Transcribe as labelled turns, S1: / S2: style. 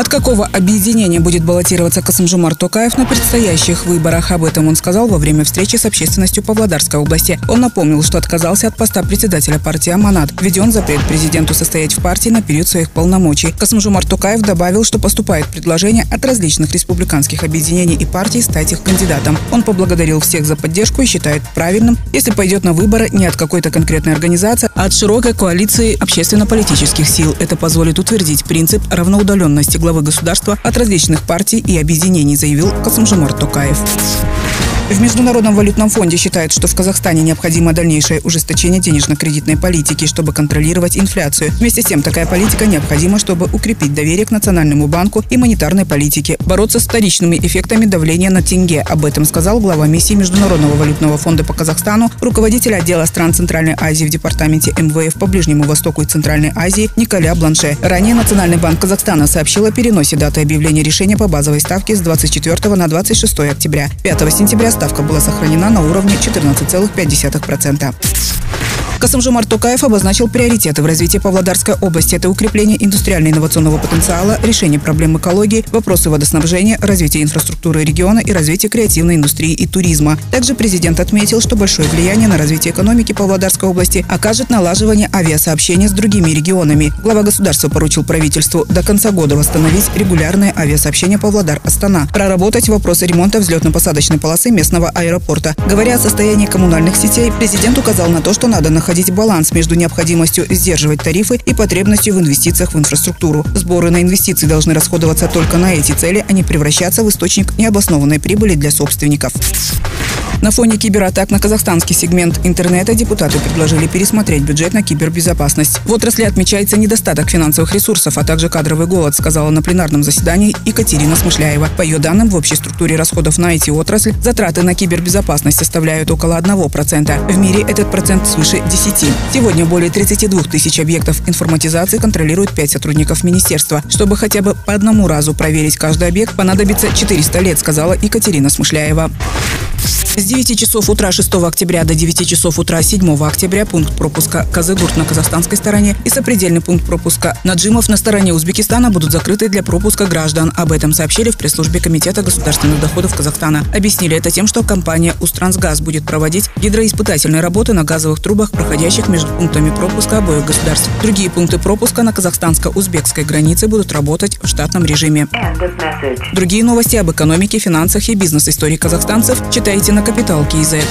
S1: От какого объединения будет баллотироваться Касымжумар Токаев на предстоящих выборах? Об этом он сказал во время встречи с общественностью Павлодарской области. Он напомнил, что отказался от поста председателя партии «Аманат». Введен запрет президенту состоять в партии на период своих полномочий. Касымжумар Токаев добавил, что поступает предложение от различных республиканских объединений и партий стать их кандидатом. Он поблагодарил всех за поддержку и считает правильным, если пойдет на выборы не от какой-то конкретной организации, а от широкой коалиции общественно-политических сил. Это позволит утвердить принцип равноудаленности главы государства от различных партий и объединений, заявил Касымжумар Токаев. В Международном валютном фонде считают, что в Казахстане необходимо дальнейшее ужесточение денежно-кредитной политики, чтобы контролировать инфляцию. Вместе с тем, такая политика необходима, чтобы укрепить доверие к Национальному банку и монетарной политике, бороться с вторичными эффектами давления на тенге. Об этом сказал глава миссии Международного валютного фонда по Казахстану, руководитель отдела стран Центральной Азии в департаменте МВФ по Ближнему Востоку и Центральной Азии Николя Бланше. Ранее Национальный банк Казахстана сообщил о переносе даты объявления решения по базовой ставке с 24 на 26 октября. 5 сентября ставка была сохранена на уровне 14,5%. Касымжумар Токаев обозначил приоритеты в развитии Павлодарской области. Это укрепление индустриально-инновационного потенциала, решение проблем экологии, вопросы водоснабжения, развитие инфраструктуры региона и развитие креативной индустрии и туризма. Также президент отметил, что большое влияние на развитие экономики Павлодарской области окажет налаживание авиасообщения с другими регионами. Глава государства поручил правительству до конца года восстановить регулярное авиасообщение Павлодар-Астана, проработать вопросы ремонта взлетно-посадочной полосы местного аэропорта. Говоря о состоянии коммунальных сетей, президент указал на то, что надо находить находить баланс между необходимостью сдерживать тарифы и потребностью в инвестициях в инфраструктуру. Сборы на инвестиции должны расходоваться только на эти цели, а не превращаться в источник необоснованной прибыли для собственников. На фоне кибератак на казахстанский сегмент интернета депутаты предложили пересмотреть бюджет на кибербезопасность. В отрасли отмечается недостаток финансовых ресурсов, а также кадровый голод, сказала на пленарном заседании Екатерина Смышляева. По ее данным, в общей структуре расходов на IT-отрасль затраты на кибербезопасность составляют около 1%. В мире этот процент свыше 10. Сегодня более 32 тысяч объектов информатизации контролируют 5 сотрудников министерства. Чтобы хотя бы по одному разу проверить каждый объект, понадобится 400 лет, сказала Екатерина Смышляева. С 9 часов утра 6 октября до 9 часов утра 7 октября пункт пропуска Казыгурт на казахстанской стороне и сопредельный пункт пропуска Наджимов на стороне Узбекистана будут закрыты для пропуска граждан. Об этом сообщили в пресс-службе Комитета государственных доходов Казахстана. Объяснили это тем, что компания «Усттрансгаз» будет проводить гидроиспытательные работы на газовых трубах, проходящих между пунктами пропуска обоих государств. Другие пункты пропуска на казахстанско-узбекской границе будут работать в штатном режиме. Другие новости об экономике, финансах и бизнес-истории казахстанцев читайте на Капитал Киезет.